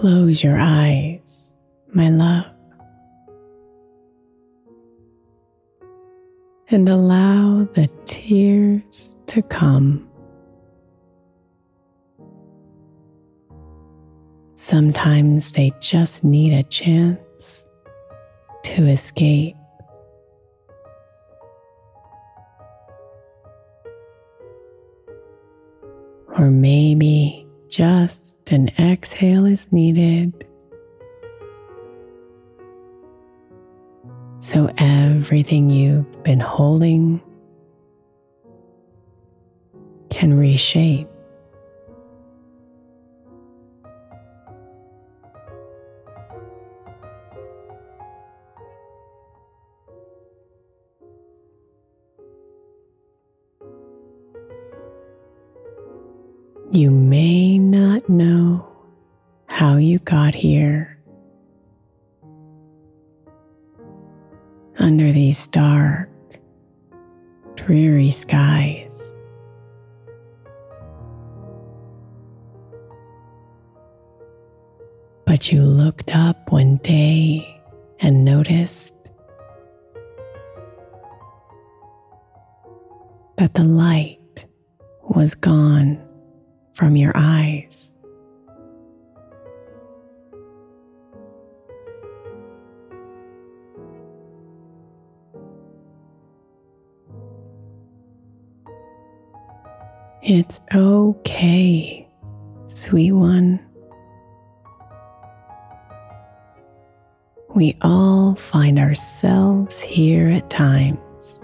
Close your eyes, my love, and allow the tears to come. Sometimes they just need a chance to escape. Or maybe just an exhale is needed. So everything you've been holding can reshape. Here under these dark, dreary skies. But you looked up one day and noticed that the light was gone from your eyes. It's okay, sweet one. We all find ourselves here at times.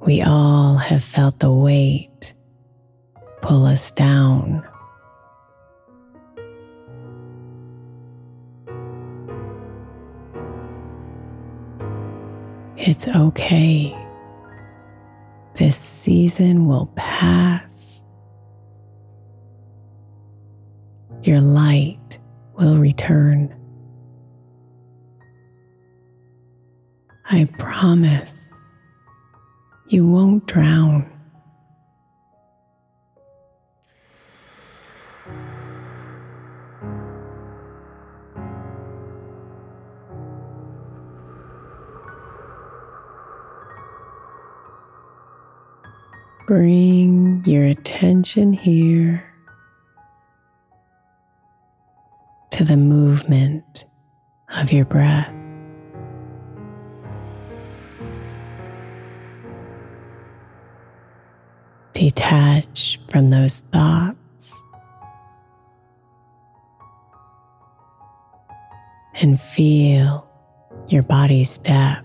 We all have felt the weight pull us down. It's okay. This season will pass. Your light will return. I promise you won't drown. Bring your attention here to the movement of your breath. Detach from those thoughts and feel your body's step.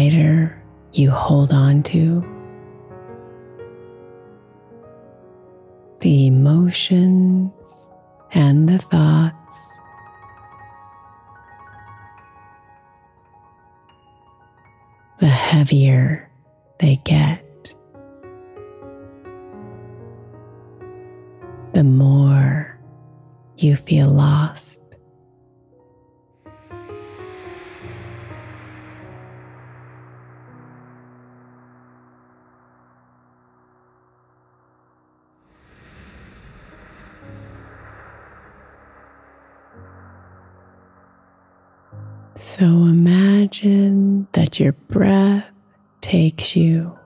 Tighter you hold on to, the emotions and the thoughts the heavier they get. The more you feel lost. Your breath takes you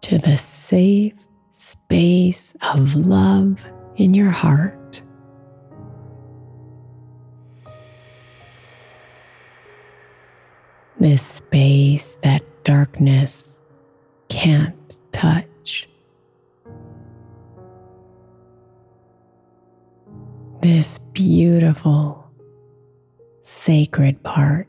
to the safe space of love in your heart. This space that darkness can't touch. this beautiful, sacred part.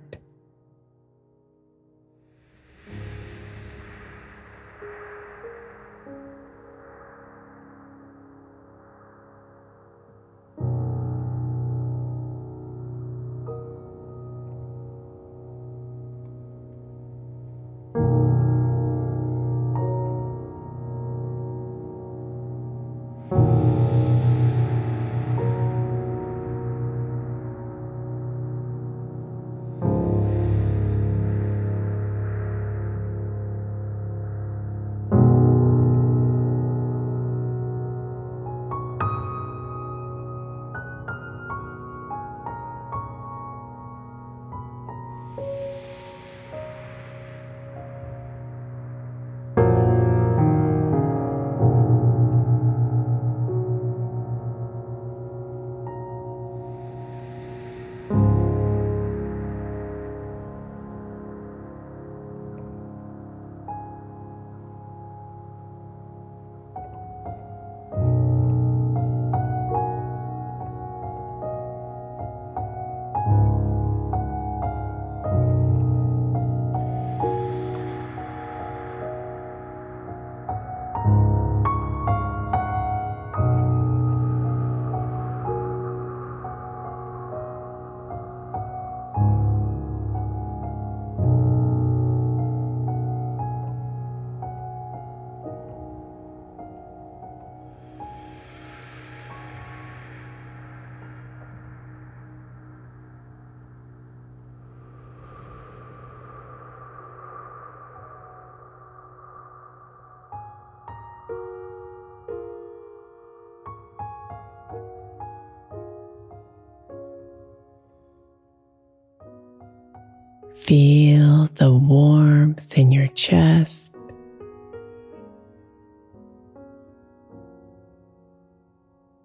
Feel the warmth in your chest.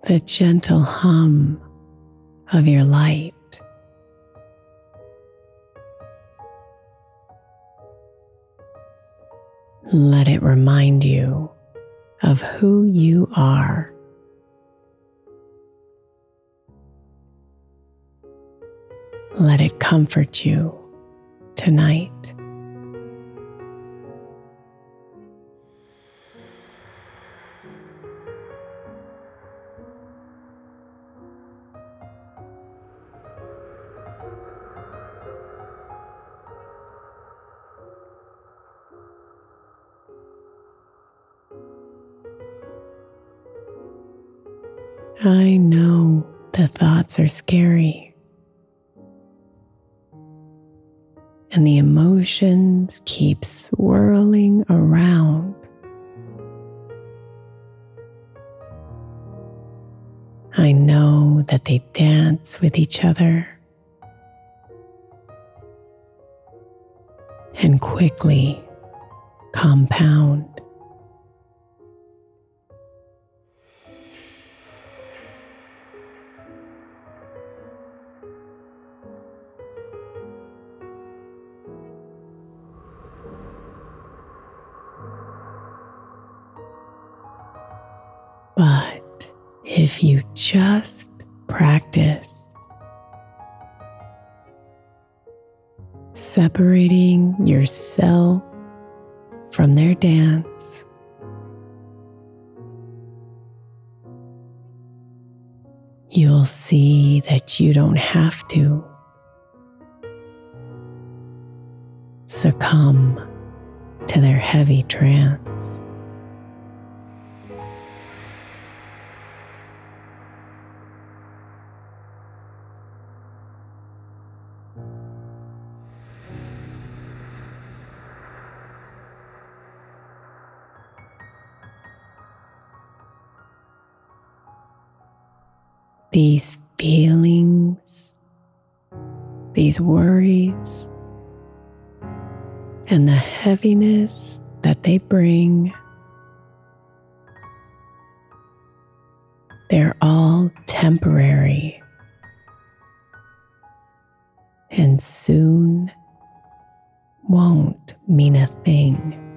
The gentle hum of your light. Let it remind you of who you are. Let it comfort you tonight. I know the thoughts are scary. And the emotions keep swirling around. I know that they dance with each other and quickly compound. If you just practice, separating yourself from their dance. You'll see that you don't have to succumb to their heavy trance. These feelings, these worries, and the heaviness that they bring. They're all temporary and soon won't mean a thing.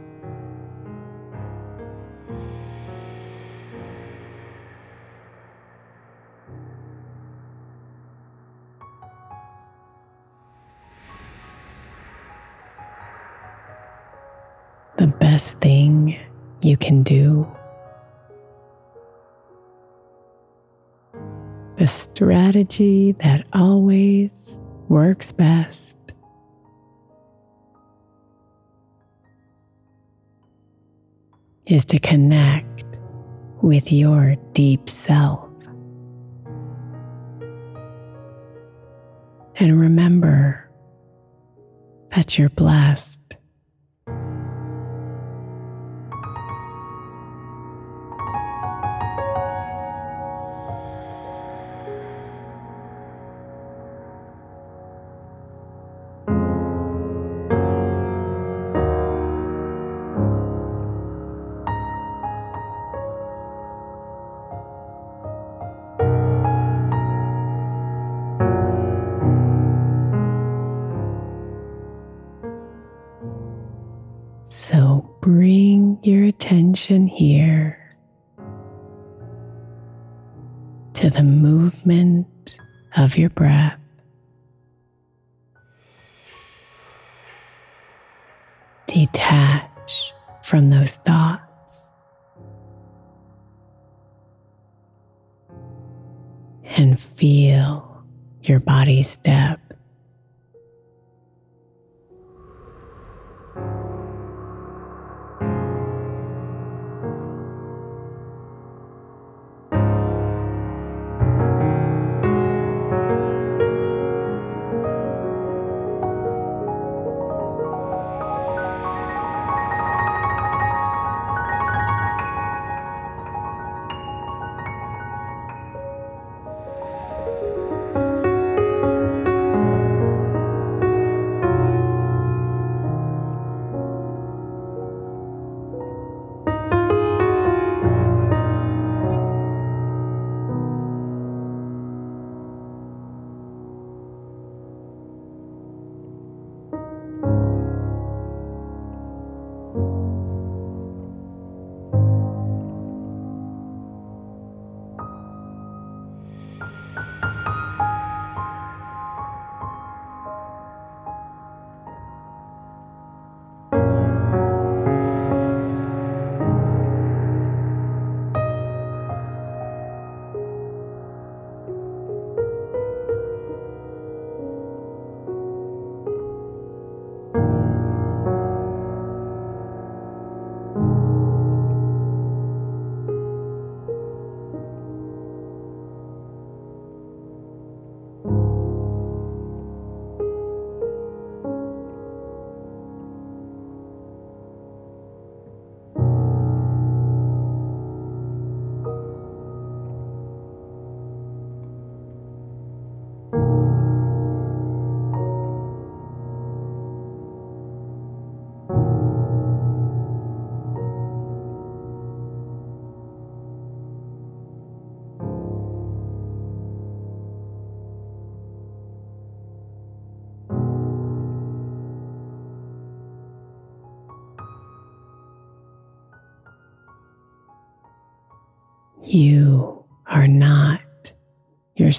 Best thing you can do. The strategy that always works best. Is to connect with your deep self. And remember that you're blessed bring your attention here to the movement of your breath. Detach from those thoughts and feel your body step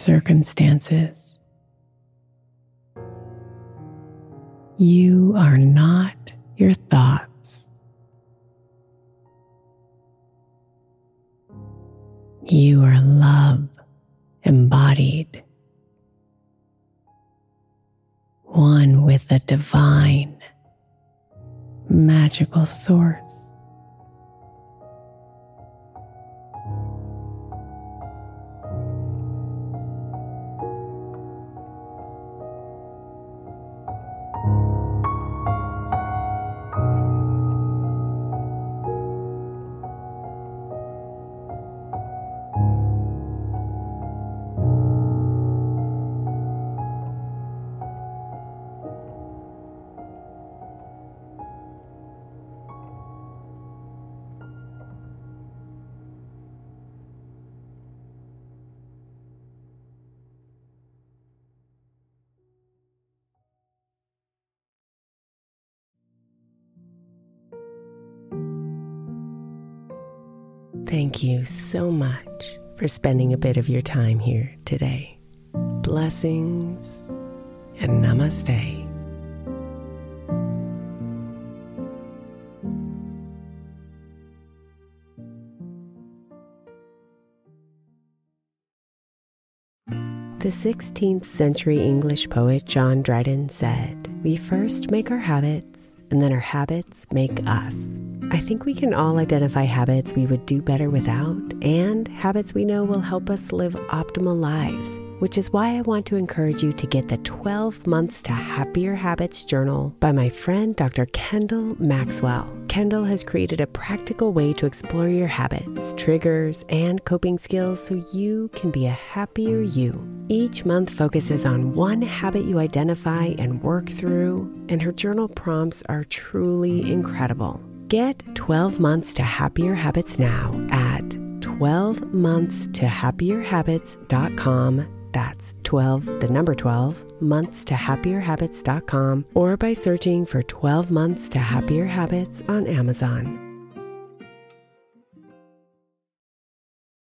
circumstances. You are not your thoughts. You are love embodied, one with the divine, magical source. Thank you so much for spending a bit of your time here today. Blessings and namaste. The 16th century English poet John Dryden said, We first make our habits, and then our habits make us. I think we can all identify habits we would do better without and habits we know will help us live optimal lives, which is why I want to encourage you to get the 12 Months to Happier Habits journal by my friend Dr. Kendall Maxwell. Kendall has created a practical way to explore your habits, triggers, and coping skills so you can be a happier you. Each month focuses on one habit you identify and work through, and her journal prompts are truly incredible. Get 12 months to happier habits now at 12monthstohappierhabits.com. That's 12, the number 12, months to happierhabits.com, or by searching for 12 months to happier habits on Amazon.